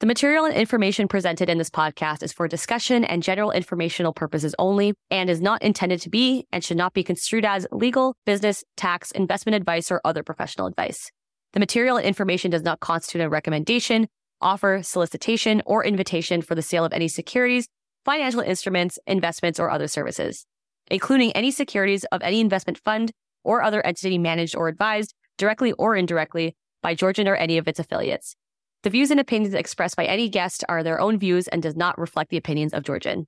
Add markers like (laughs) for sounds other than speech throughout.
The material and information presented in this podcast is for discussion and general informational purposes only and is not intended to be and should not be construed as legal, business, tax, investment advice, or other professional advice. The material and information does not constitute a recommendation, offer, solicitation, or invitation for the sale of any securities, financial instruments, investments, or other services, including any securities of any investment fund or other entity managed or advised, directly or indirectly, by Georgian or any of its affiliates. The views and opinions expressed by any guest are their own views and does not reflect the opinions of Georgian.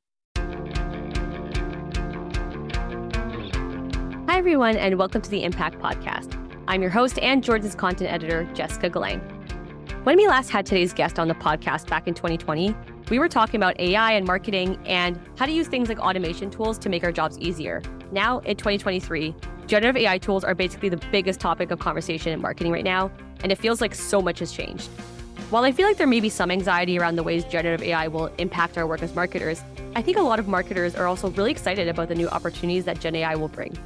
Hi, everyone, and welcome to the Impact Podcast. I'm your host and Georgian's content editor, Jessica Galang. When we last had today's guest on the podcast back in 2020, we were talking about AI and marketing and how to use things like automation tools to make our jobs easier. Now, in 2023, generative AI tools are basically the biggest topic of conversation in marketing right now, and it feels like so much has changed. While I feel like there may be some anxiety around the ways generative AI will impact our work as marketers, I think a lot of marketers are also really excited about the new opportunities that Gen AI will bring.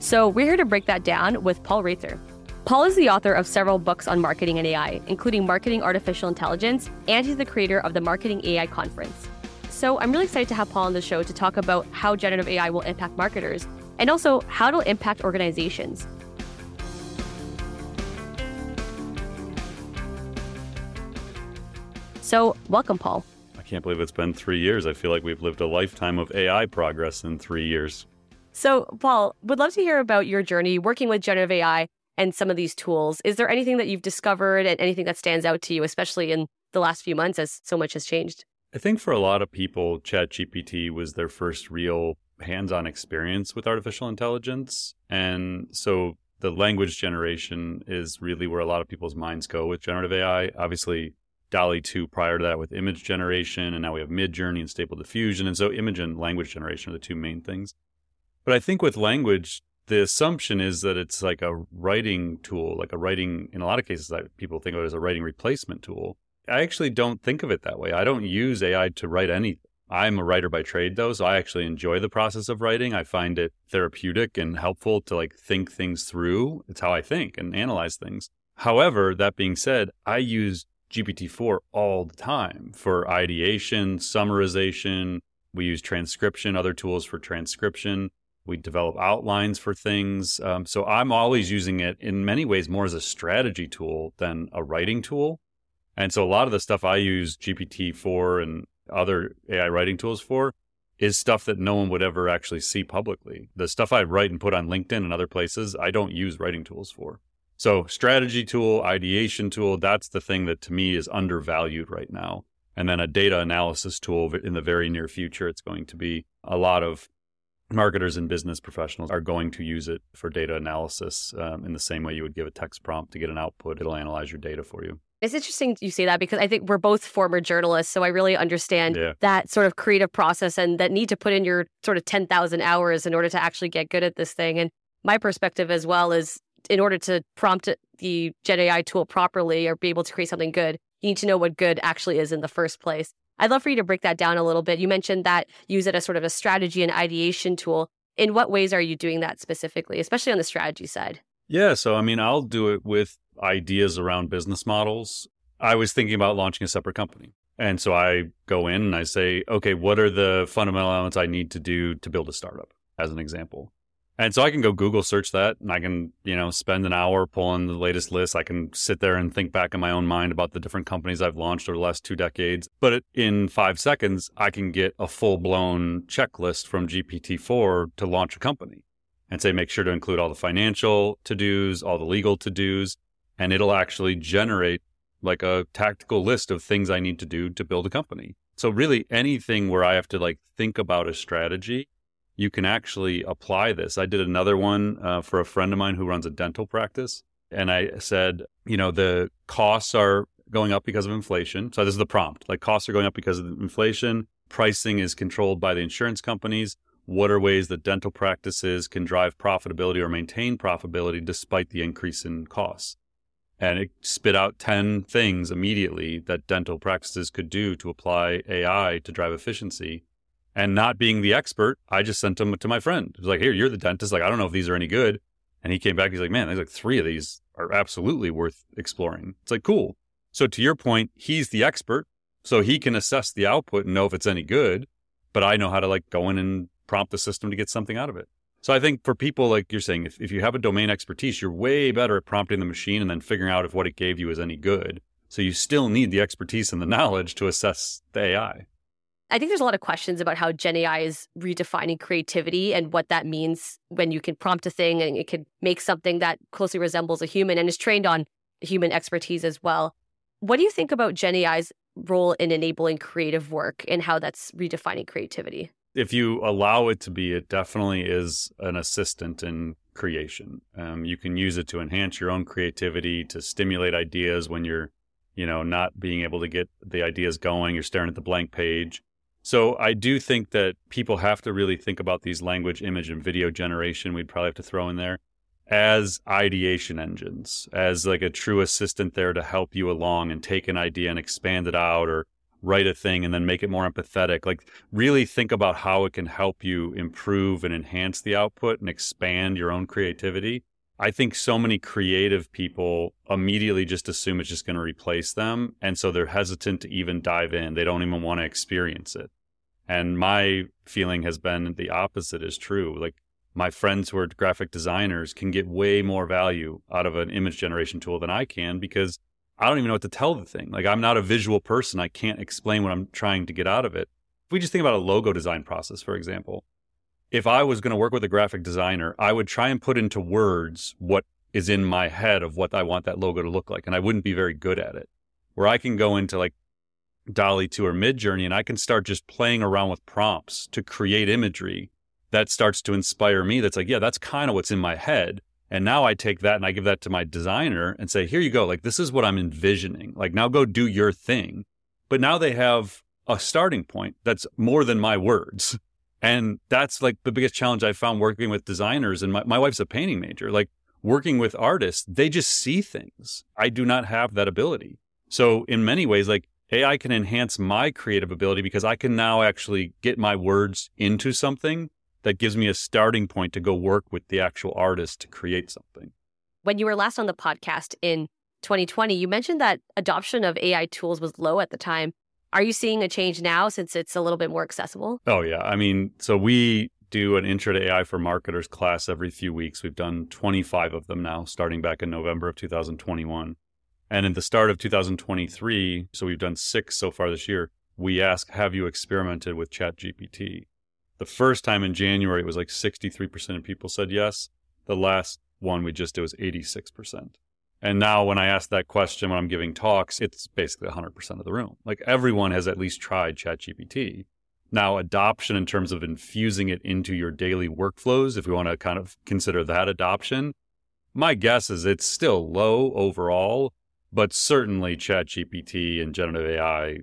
So we're here to break that down with Paul Roetzer. Paul is the author of several books on marketing and AI, including Marketing Artificial Intelligence, and he's the creator of the Marketing AI Conference. So I'm really excited to have Paul on the show to talk about how generative AI will impact marketers and also how it'll impact organizations. So, welcome, Paul. I can't believe it's been three years. I feel like we've lived a lifetime of AI progress in three years. So, Paul, would love to hear about your journey working with generative AI and some of these tools. Is there anything that you've discovered and anything that stands out to you, especially in the last few months as so much has changed? I think for a lot of people, ChatGPT was their first real hands on experience with artificial intelligence. And so the language generation is really where a lot of people's minds go with generative AI. Obviously, DALL-E 2 prior to that with image generation, and now we have Midjourney and Stable Diffusion. And so image and language generation are the two main things. But I think with language, the assumption is that it's like a writing tool, like a writing, in a lot of cases, people think of it as a writing replacement tool. I actually don't think of it that way. I don't use AI to write anything. I'm a writer by trade though, so I actually enjoy the process of writing. I find it therapeutic and helpful to like think things through. It's how I think and analyze things. However, that being said, I use GPT-4 all the time for ideation, summarization. We use transcription, other tools for transcription. We develop outlines for things. Um, so I'm always using it in many ways more as a strategy tool than a writing tool. And so a lot of the stuff I use GPT-4 and other AI writing tools for is stuff that no one would ever actually see publicly. The stuff I write and put on LinkedIn and other places, I don't use writing tools for. So, strategy tool, ideation tool, that's the thing that to me is undervalued right now. And then a data analysis tool in the very near future, it's going to be a lot of marketers and business professionals are going to use it for data analysis um, in the same way you would give a text prompt to get an output. It'll analyze your data for you. It's interesting you say that because I think we're both former journalists. So I really understand yeah. that sort of creative process and that need to put in your sort of 10,000 hours in order to actually get good at this thing. And my perspective as well is in order to prompt the Gen AI tool properly or be able to create something good, you need to know what good actually is in the first place. I'd love for you to break that down a little bit. You mentioned that use it as sort of a strategy and ideation tool. In what ways are you doing that specifically, especially on the strategy side? Yeah, so I mean, I'll do it with ideas around business models. I was thinking about launching a separate company. And so I go in and I say, okay, what are the fundamental elements I need to do to build a startup, as an example? And so I can go Google search that and I can, you know, spend an hour pulling the latest list. I can sit there and think back in my own mind about the different companies I've launched over the last two decades. But in five seconds, I can get a full blown checklist from GPT 4 to launch a company and say, make sure to include all the financial to dos, all the legal to dos. And it'll actually generate like a tactical list of things I need to do to build a company. So really anything where I have to like think about a strategy you can actually apply this. I did another one uh, for a friend of mine who runs a dental practice. And I said, you know, the costs are going up because of inflation. So this is the prompt like costs are going up because of inflation. Pricing is controlled by the insurance companies. What are ways that dental practices can drive profitability or maintain profitability despite the increase in costs? And it spit out 10 things immediately that dental practices could do to apply AI to drive efficiency and not being the expert, I just sent them to my friend. He was like, here, you're the dentist. Like, I don't know if these are any good. And he came back. He's like, man, there's like three of these are absolutely worth exploring. It's like, cool. So to your point, he's the expert. So he can assess the output and know if it's any good, but I know how to like go in and prompt the system to get something out of it. So I think for people like you're saying, if, if you have a domain expertise, you're way better at prompting the machine and then figuring out if what it gave you is any good. So you still need the expertise and the (laughs) knowledge to assess the AI. I think there's a lot of questions about how Gen AI is redefining creativity and what that means when you can prompt a thing and it can make something that closely resembles a human and is trained on human expertise as well. What do you think about Gen AI's role in enabling creative work and how that's redefining creativity? If you allow it to be, it definitely is an assistant in creation. Um, you can use it to enhance your own creativity, to stimulate ideas when you're, you know, not being able to get the ideas going. You're staring at the blank page. So I do think that people have to really think about these language, image, and video generation. We'd probably have to throw in there as ideation engines, as like a true assistant there to help you along and take an idea and expand it out or write a thing and then make it more empathetic. Like really think about how it can help you improve and enhance the output and expand your own creativity. I think so many creative people immediately just assume it's just going to replace them. And so they're hesitant to even dive in. They don't even want to experience it. And my feeling has been the opposite is true. Like my friends who are graphic designers can get way more value out of an image generation tool than I can because I don't even know what to tell the thing. Like I'm not a visual person. I can't explain what I'm trying to get out of it. If we just think about a logo design process, for example, if I was going to work with a graphic designer, I would try and put into words what is in my head of what I want that logo to look like. And I wouldn't be very good at it. Where I can go into like DALL-E 2 or Midjourney, and I can start just playing around with prompts to create imagery that starts to inspire me. That's like, yeah, that's kind of what's in my head. And now I take that and I give that to my designer and say, here you go. Like, this is what I'm envisioning. Like, now go do your thing. But now they have a starting point that's more than my words. And that's like the biggest challenge I found working with designers. And my, my wife's a painting major. Like, working with artists, they just see things. I do not have that ability. So, in many ways, like, AI can enhance my creative ability because I can now actually get my words into something that gives me a starting point to go work with the actual artist to create something. When you were last on the podcast in 2020, you mentioned that adoption of AI tools was low at the time. Are you seeing a change now since it's a little bit more accessible? Oh, yeah. I mean, so we do an intro to AI for marketers class every few weeks. We've done 25 of them now, starting back in November of 2021. And in the start of 2023, so we've done six so far this year, we ask, Have you experimented with ChatGPT? The first time in January, it was like 63% of people said yes. The last one we just did was 86%. And now, when I ask that question when I'm giving talks, it's basically 100% of the room. Like everyone has at least tried ChatGPT. Now, adoption in terms of infusing it into your daily workflows, if we want to kind of consider that adoption, my guess is it's still low overall, but certainly ChatGPT and generative AI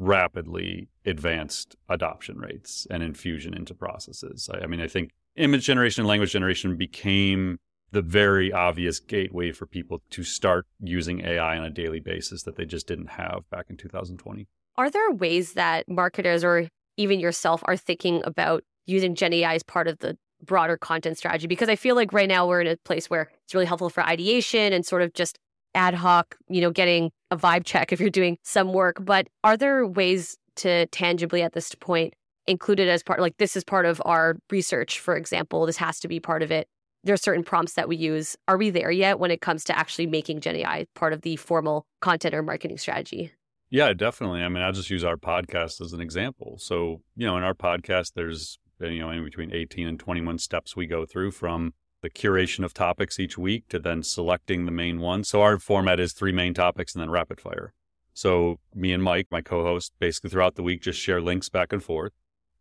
rapidly advanced adoption rates and infusion into processes. I, I mean, I think image generation and language generation became the very obvious gateway for people to start using AI on a daily basis that they just didn't have back in 2020. Are there ways that marketers or even yourself are thinking about using Gen AI as part of the broader content strategy? Because I feel like right now we're in a place where it's really helpful for ideation and sort of just ad hoc, you know, getting a vibe check if you're doing some work. But are there ways to tangibly at this point include it as part, like this is part of our research, for example, this has to be part of it? There are certain prompts that we use. Are we there yet when it comes to actually making Gen AI part of the formal content or marketing strategy? Yeah, definitely. I mean, I'll just use our podcast as an example. So, you know, in our podcast, there's, you know, in between 18 and 21 steps we go through from the curation of topics each week to then selecting the main one. So our format is three main topics and then rapid fire. So me and Mike, my co-host, basically throughout the week just share links back and forth.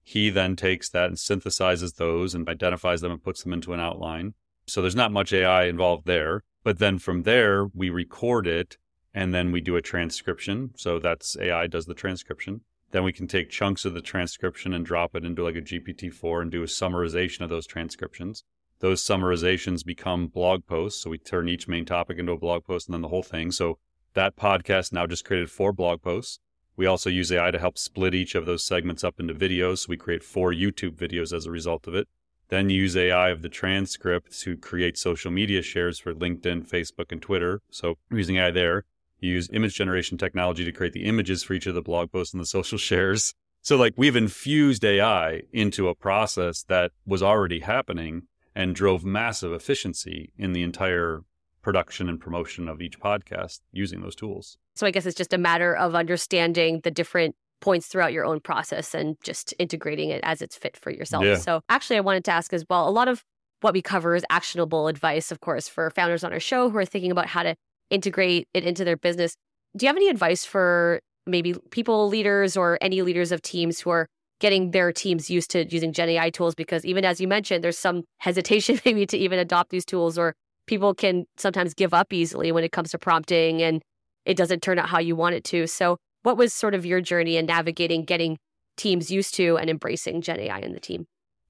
He then takes that and synthesizes those and identifies them and puts them into an outline. So there's not much AI involved there. But then from there, we record it and then we do a transcription. So that's AI does the transcription. Then we can take chunks of the transcription and drop it into like a GPT-4 and do a summarization of those transcriptions those summarizations become blog posts. So we turn each main topic into a blog post and then the whole thing. So that podcast now just created four blog posts. We also use AI to help split each of those segments up into videos. So we create four YouTube videos as a result of it. Then use AI of the transcript to create social media shares for LinkedIn, Facebook, and Twitter. So using AI there. You use image generation technology to create the images for each of the blog posts and the (laughs) social shares. So, like, we've infused AI into a process that was already happening and drove massive efficiency in the entire production and promotion of each podcast using those tools. So, I guess it's just a matter of understanding the different points throughout your own process and just integrating it as it's fit for yourself. Yeah. So, actually, I wanted to ask as well a lot of what we cover is actionable advice, of course, for founders on our show who are thinking about how to integrate it into their business. Do you have any advice for maybe people leaders or any leaders of teams who are getting their teams used to using Gen AI tools? Because even as you mentioned, there's some hesitation (laughs) maybe to even adopt these tools, or people can sometimes give up easily when it comes to prompting and it doesn't turn out how you want it to. So, what was sort of your journey in navigating getting teams used to and embracing Gen AI in the team?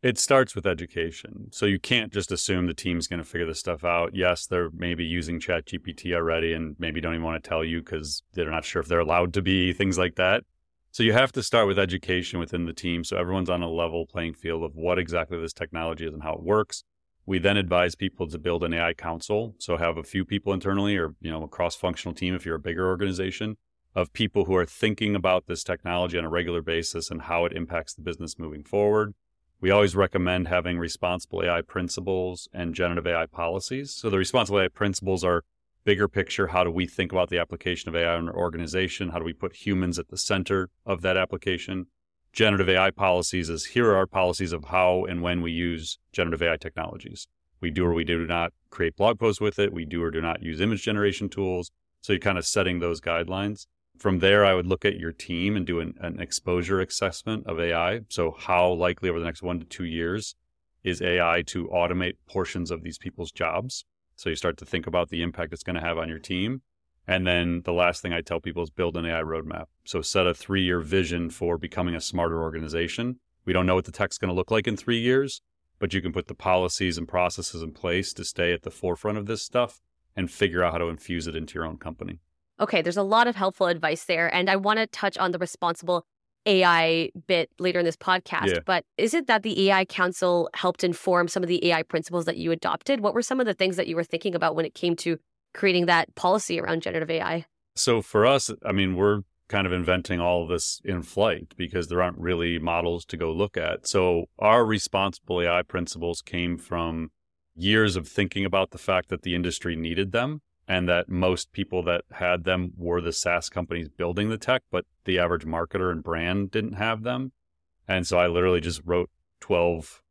It starts with education. So you can't just assume the team's going to figure this stuff out. Yes, they're maybe using ChatGPT already and maybe don't even want to tell you because they're not sure if they're allowed to be, things like that. So you have to start with education within the team so everyone's on a level playing field of what exactly this technology is and how it works. We then advise people to build an AI council. So have a few people internally or, you know, a cross-functional team if you're a bigger organization of people who are thinking about this technology on a regular basis and how it impacts the business moving forward. We always recommend having responsible AI principles and generative AI policies. So the responsible AI principles are bigger picture. How do we think about the application of AI in our organization? How do we put humans at the center of that application? Generative AI policies is here are our policies of how and when we use generative AI technologies. We do or we do not create blog posts with it. We do or do not use image generation tools. So you're kind of setting those guidelines. From there, I would look at your team and do an, an, exposure assessment of AI. So, how likely over the next one to two years is AI to automate portions of these people's jobs? So, you start to think about the impact it's going to have on your team. And then the last thing I tell people is build an AI roadmap. So, set a three year vision for becoming a smarter organization. We don't know what the tech's going to look like in three years, but you can put the policies and processes in place to stay at the forefront of this stuff and figure out how to infuse it into your own company. Okay, there's a lot of helpful advice there. And I want to touch on the responsible AI bit later in this podcast. Yeah. But is it that the AI Council helped inform some of the AI principles that you adopted? What were some of the things that you were thinking about when it came to creating that policy around generative AI? So for us, I mean, we're kind of inventing all of this in flight because there aren't really models to go look at. So our responsible AI principles came from years of thinking about the fact that the industry needed them and that most people that had them were the SaaS companies building the tech, but the average marketer and brand didn't have them. And so I literally just wrote 12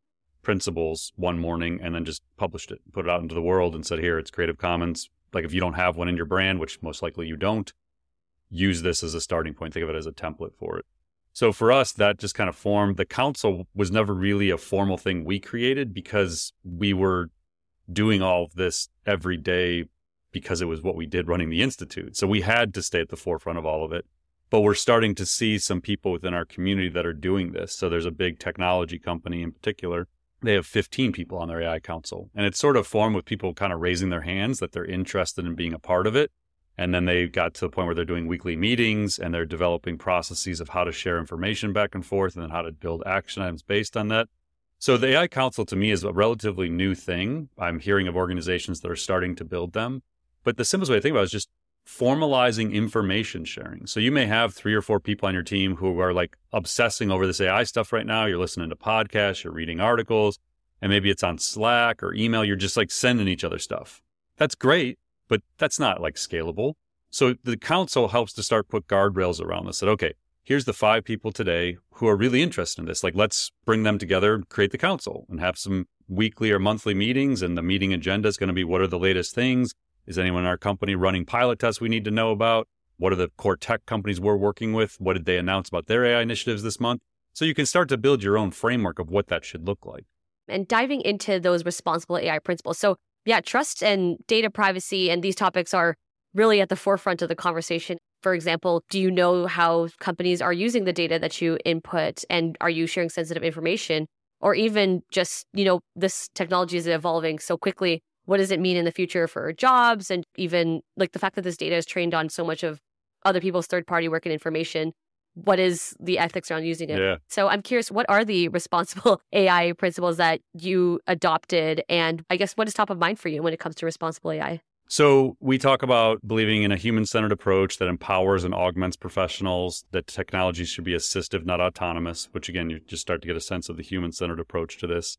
principles one morning and then just published it, put it out into the world and said, here, it's Creative Commons. Like if you don't have one in your brand, which most likely you don't, use this as a starting point. Think of it as a template for it. So for us, that just kind of formed. The council was never really a formal thing we created because we were doing all of this every day because it was what we did running the institute. So we had to stay at the forefront of all of it. But we're starting to see some people within our community that are doing this. So there's a big technology company in particular. They have 15 people on their AI council. And it's sort of formed with people kind of raising their hands that they're interested in being a part of it. And then they got to the point where they're doing weekly meetings and they're developing processes of how to share information back and forth and then how to build action items based on that. So the AI Council to me is a relatively new thing. I'm hearing of organizations that are starting to build them. But the simplest way to think about it is just formalizing information sharing. So you may have three or four people on your team who are like obsessing over this AI stuff right now. You're listening to podcasts, you're reading articles, and maybe it's on Slack or email. You're just like sending each other stuff. That's great, but that's not like scalable. So the council helps to start put guardrails around this. That okay, here's the five people today who are really interested in this. Like let's bring them together, create the council, and have some weekly or monthly meetings. And the meeting agenda is going to be what are the latest things is anyone in our company running pilot tests we need to know about? What are the core tech companies we're working with? What did they announce about their AI initiatives this month? So you can start to build your own framework of what that should look like. And diving into those responsible AI principles. So, yeah, trust and data privacy and these topics are really at the forefront of the conversation. For example, do you know how companies are using the data that you input and are you sharing sensitive information? Or even just, you know, this technology is evolving so quickly what does it mean in the future for jobs and even like the fact that this data is trained on so much of other people's third party work and information what is the ethics around using it yeah. so i'm curious what are the responsible (laughs) ai principles that you adopted and i guess what is top of mind for you when it comes to responsible ai So we talk about believing in a human-centered approach that empowers and augments professionals, that technology should be assistive, not autonomous, which again, you just start to get a sense of the human-centered approach to this.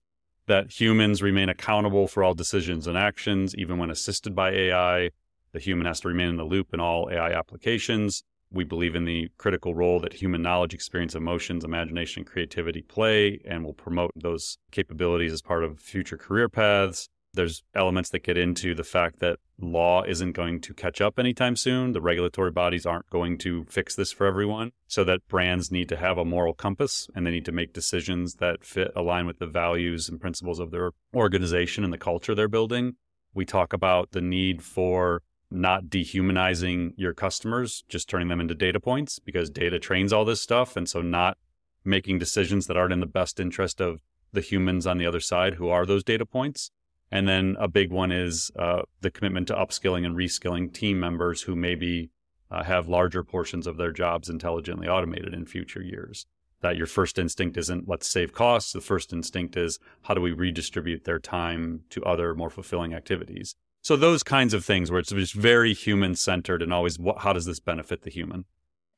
That humans remain accountable for all decisions and actions, even when assisted by AI. The human has to remain in the loop in all AI applications. We believe in the critical role that human knowledge, experience, emotions, imagination, creativity play, and will promote those capabilities as part of future career paths. There's elements that get into the fact that law isn't going to catch up anytime soon. The regulatory bodies aren't going to fix this for everyone. So that brands need to have a moral compass and they need to make decisions that fit align with the values and principles of their organization and the culture they're building. We talk about the need for not dehumanizing your customers, just turning them into data points because data trains all this stuff. And so not making decisions that aren't in the best interest of the humans on the other side who are those data points. And then a big one is uh, the commitment to upskilling and reskilling team members who maybe uh, have larger portions of their jobs intelligently automated in future years. That your first instinct isn't let's save costs. The first instinct is how do we redistribute their time to other more fulfilling activities. So those kinds of things where it's just very human centered and always what, how does this benefit the human?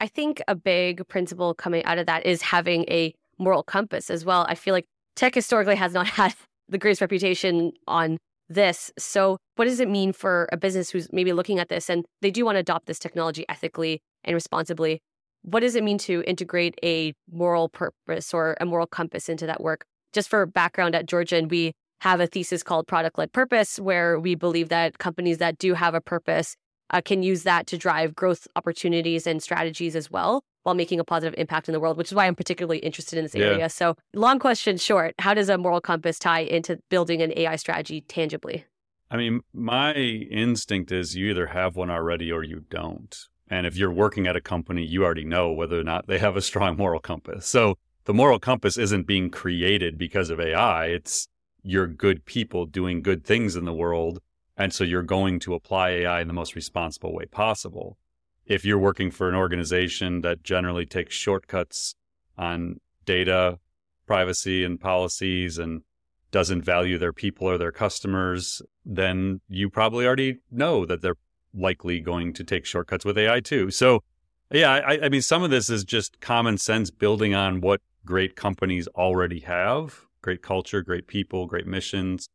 I think a big principle coming out of that is having a moral compass as well. I feel like tech historically has not (laughs) had the greatest reputation on this. So, what does it mean for a business who's maybe looking at this and they do want to adopt this technology ethically and responsibly? What does it mean to integrate a moral purpose or a moral compass into that work? Just for background at Georgian, we have a thesis called product led purpose, where we believe that companies that do have a purpose uh, can use that to drive growth opportunities and strategies as well while making a positive impact in the world, which is why I'm particularly interested in this yeah. area. So, long question short, how does a moral compass tie into building an AI strategy tangibly? I mean, my instinct is you either have one already or you don't. And if you're working at a company, you already know whether or not they have a strong moral compass. So, the moral compass isn't being created because of AI. It's you're good people doing good things in the world. And so you're going to apply AI in the most responsible way possible. If you're working for an organization that generally takes shortcuts on data, privacy, and policies and doesn't value their people or their customers, then you probably already know that they're likely going to take shortcuts with AI too. So, yeah, I, I mean, some of this is just common sense building on what great companies already have great culture, great people, great missions,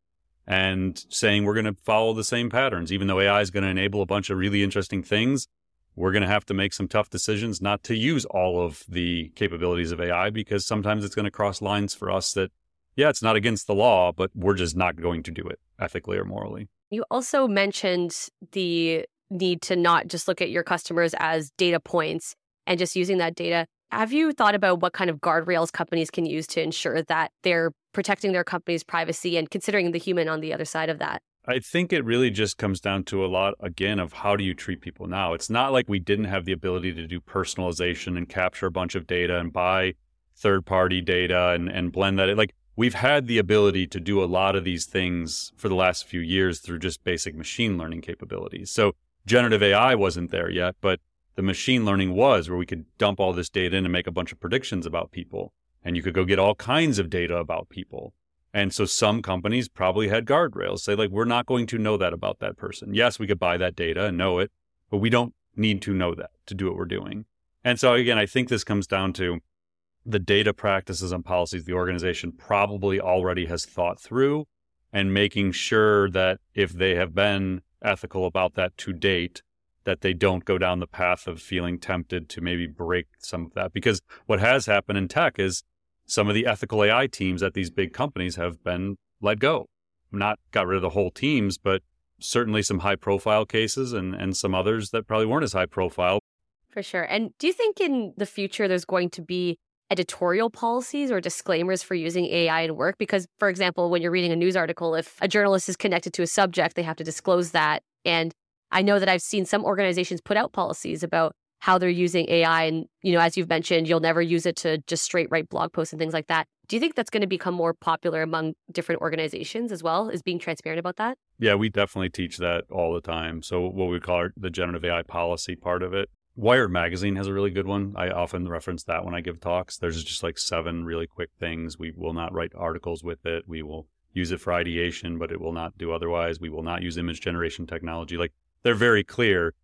and saying we're going to follow the same patterns. Even though AI is going to enable a bunch of really interesting things, we're going to have to make some tough decisions not to use all of the capabilities of AI because sometimes it's going to cross lines for us that, yeah, it's not against the law, but we're just not going to do it ethically or morally. You also mentioned the need to not just look at your customers as data points and just using that data. Have you thought about what kind of guardrails companies can use to ensure that they're protecting their company's privacy and considering the human on the other side of that? I think it really just comes down to a lot, again, of how do you treat people now? It's not like we didn't have the ability to do personalization and capture a bunch of data and buy third party data and, and blend that. Like we've had the ability to do a lot of these things for the last few years through just basic machine learning capabilities. So generative AI wasn't there yet, but the machine learning was where we could dump all this data in and make a bunch of predictions about people and you could go get all kinds of data about people. And so some companies probably had guardrails say, like, we're not going to know that about that person. Yes, we could buy that data and know it, but we don't need to know that to do what we're doing. And so, again, I think this comes down to the data practices and policies the organization probably already has thought through and making sure that if they have been ethical about that to date, that they don't go down the path of feeling tempted to maybe break some of that. Because what has happened in tech is some of the ethical AI teams at these big companies have been let go. Not got rid of the whole teams, but certainly some high profile cases and, and some others that probably weren't as high profile. For sure. And do you think in the future there's going to be editorial policies or disclaimers for using AI in work? Because, for example, when you're reading a news article, if a journalist is connected to a subject, they have to disclose that. And I know that I've seen some organizations put out policies about how they're using AI. And, you know, as you've mentioned, you'll never use it to just straight write blog posts and things like that. Do you think that's going to become more popular among different organizations as well? Is being transparent about that? Yeah, we definitely teach that all the time. So, what we call the generative AI policy part of it. Wired Magazine has a really good one. I often reference that when I give talks. There's just like seven really quick things. We will not write articles with it. We will use it for ideation, but it will not do otherwise. We will not use image generation technology. Like they're very clear.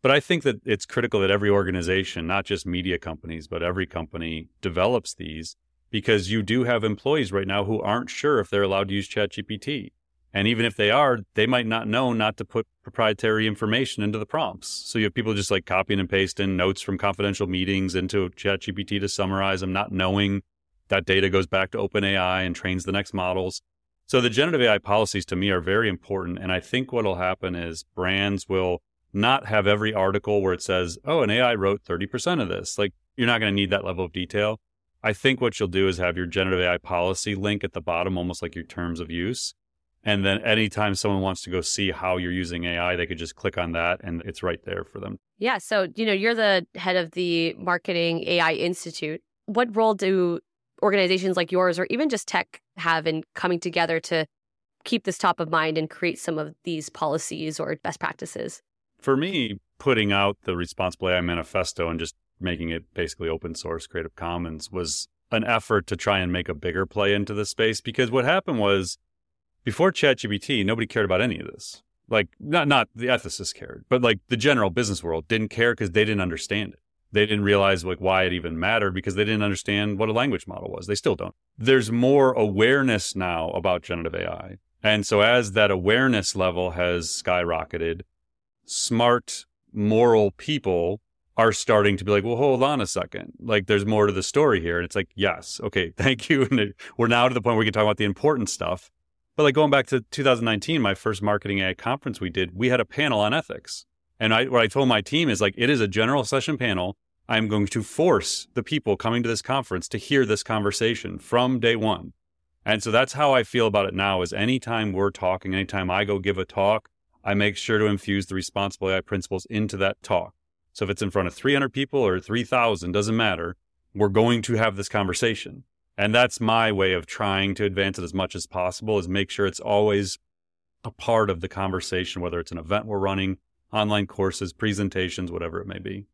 But I think that it's critical that every organization, not just media companies, but every company develops these because you do have employees right now who aren't sure if they're allowed to use ChatGPT. And even if they are, they might not know not to put proprietary information into the prompts. So you have people just like copying and pasting notes from confidential meetings into ChatGPT to summarize them, not knowing that data goes back to OpenAI and trains the next models. So the generative AI policies to me are very important. And I think what will happen is brands will not have every article where it says, oh, an AI wrote 30% of this. Like you're not going to need that level of detail. I think what you'll do is have your generative AI policy link at the bottom, almost like your terms of use. And then anytime someone wants to go see how you're using AI, they could just click on that and it's right there for them. Yeah. So, you know, you're the head of the Marketing AI Institute. What role do organizations like yours or even just tech have in coming together to keep this top of mind and create some of these policies or best practices? For me, putting out the Responsible AI Manifesto and just making it basically open source, Creative Commons was an effort to try and make a bigger play into the space because what happened was before ChatGPT, nobody cared about any of this. Like not not the ethicists cared, but like the general business world didn't care because they didn't understand it. They didn't realize like why it even mattered because they didn't understand what a language model was. They still don't. There's more awareness now about generative AI. And so as that awareness level has skyrocketed, smart, moral people are starting to be like, well, hold on a second. Like, there's more to the story here. And it's like, yes, okay, (laughs) thank you. And we're now to the point where we can talk about the important stuff. But like going back to 2019, my first marketing AI conference we did, we had a panel on ethics. And I, what I told my team is like, it is a general session panel. I'm going to force the people coming to this conference to hear this conversation from day one. And so that's how I feel about it now is anytime we're talking, anytime I go give a talk, I make sure to infuse the responsible AI principles into that talk. So if it's in front of 300 people or 3,000, doesn't matter. We're going to have this conversation. And that's my way of trying to advance it as much as possible is make sure it's always a part of the conversation, whether it's an event we're running, online courses, presentations, whatever it may be.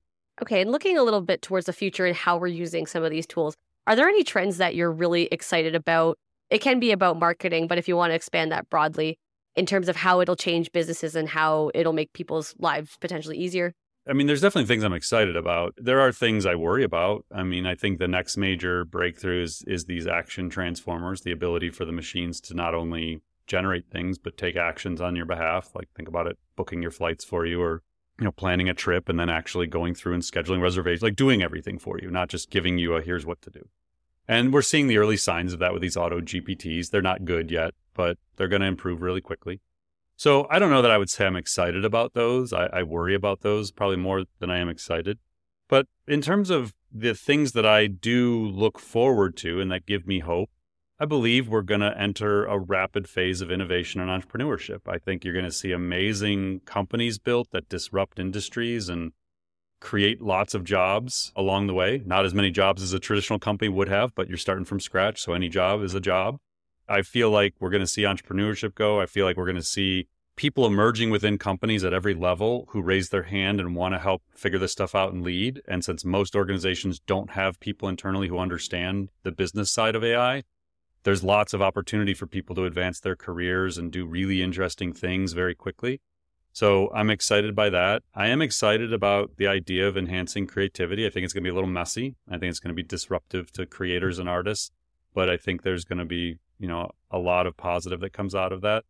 Okay. And looking a little bit towards the future and how we're using some of these tools, are there any trends that you're really excited about? It can be about marketing, but if you want to expand that broadly in terms of how it'll change businesses and how it'll make people's lives potentially easier? I mean, there's definitely things I'm excited about. There are things I worry about. I mean, I think the next major breakthrough is, is these action transformers, the ability for the machines to not only generate things but take actions on your behalf. Like think about it, booking your flights for you, or you know, planning a trip and then actually going through and scheduling reservations, like doing everything for you, not just giving you a here's what to do. And we're seeing the early signs of that with these auto GPTs. They're not good yet, but they're going to improve really quickly. So I don't know that I would say I'm excited about those. I, I, worry about those probably more than I am excited. But in terms of the things that I do look forward to and that give me hope, I believe we're going to enter a rapid phase of innovation and entrepreneurship. I think you're going to see amazing companies built that disrupt industries and create lots of jobs along the way. Not as many jobs as a traditional company would have, but you're starting from scratch. So any job is a job. I feel like we're going to see entrepreneurship go. I feel like we're going to see people emerging within companies at every level who raise their hand and want to help figure this stuff out and lead. And since most organizations don't have people internally who understand the business side of AI, there's lots of opportunity for people to advance their careers and do really interesting things very quickly. So I'm excited by that. I am excited about the idea of enhancing creativity. I think it's going to be a little messy. I think it's going to be disruptive to creators and artists, but I think there's going to be you know, a lot of positive that comes out of that.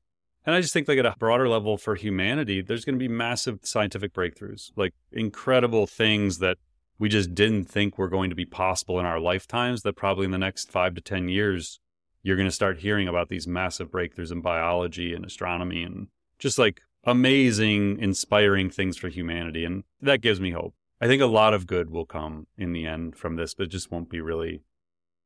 And I just think like at a broader level for humanity, there's going to be massive scientific breakthroughs, like incredible things that we just didn't think were going to be possible in our lifetimes that probably in the next 5 to 10 years you're going to start hearing about these massive breakthroughs in biology and astronomy and just like amazing inspiring things for humanity and that gives me hope. I think a lot of good will come in the end from this, but it just won't be really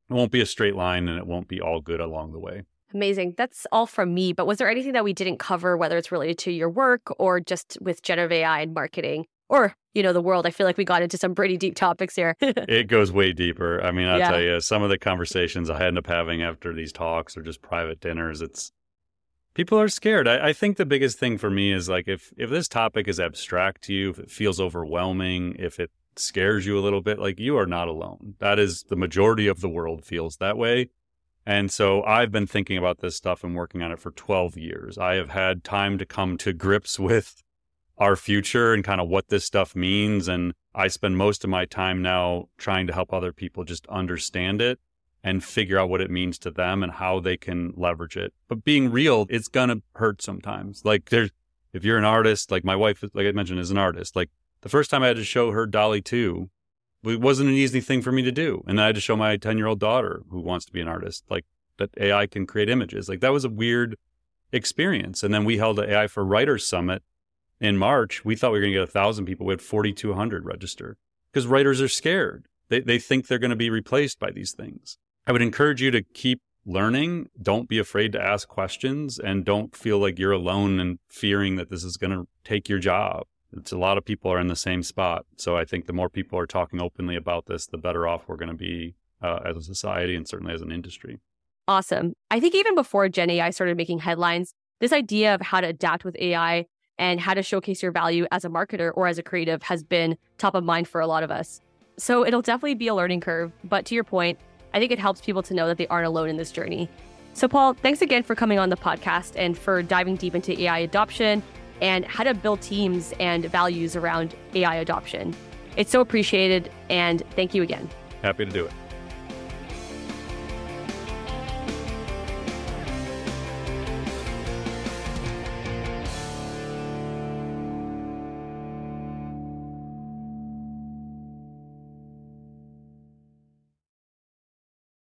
it won't be a straight line and it won't be all good along the way. Amazing. That's all from me. But was there anything that we didn't cover, whether it's related to your work or just with generative AI and marketing or, you know, the world? I feel like we got into some pretty deep topics here. (laughs) it goes way deeper. I mean, I'll yeah. tell you, some of the conversations I end up having after these talks or just private dinners, it's people are scared. I, I think the biggest thing for me is like if if this topic is abstract to you, if it feels overwhelming, if it scares you a little bit, like you are not alone. That is the majority of the world feels that way. And so I've been thinking about this stuff and working on it for 12 years. I have had time to come to grips (laughs) with our future and kind of what this stuff means. And I spend most of my time now trying to help other people just understand it and figure out what it means to them and how they can leverage it. But being real, it's going to hurt sometimes. Like there's, if you're an artist, like my wife, like I mentioned, is an artist. Like the first time I had to show her DALL-E 2, it wasn't an easy thing for me to do. And I had to show my 10 year old daughter who wants to be an artist, like that AI can create images. Like that was a weird experience. And then we held an AI for Writers Summit in March. We thought we were going to get a thousand people. We had 4,200 register because writers are scared. They, they think they're going to be replaced by these things. I would encourage you to keep learning. Don't be afraid to ask questions and don't feel like you're alone and fearing that this is going to take your job. It's a lot of people are in the same spot. So I think the more people are talking openly about this, the better off we're going to be uh, as a society and certainly as an industry. Awesome. I think even before Gen AI started making headlines, this idea of how to adapt with AI and how to showcase your value as a marketer or as a creative has been top of mind for a lot of us. So it'll definitely be a learning curve. But to your point, I think it helps people to know that they aren't alone in this journey. So, Paul, thanks again for coming on the podcast and for diving deep into AI adoption and how to build teams and values around AI adoption. It's so appreciated, and thank you again. Happy to do it.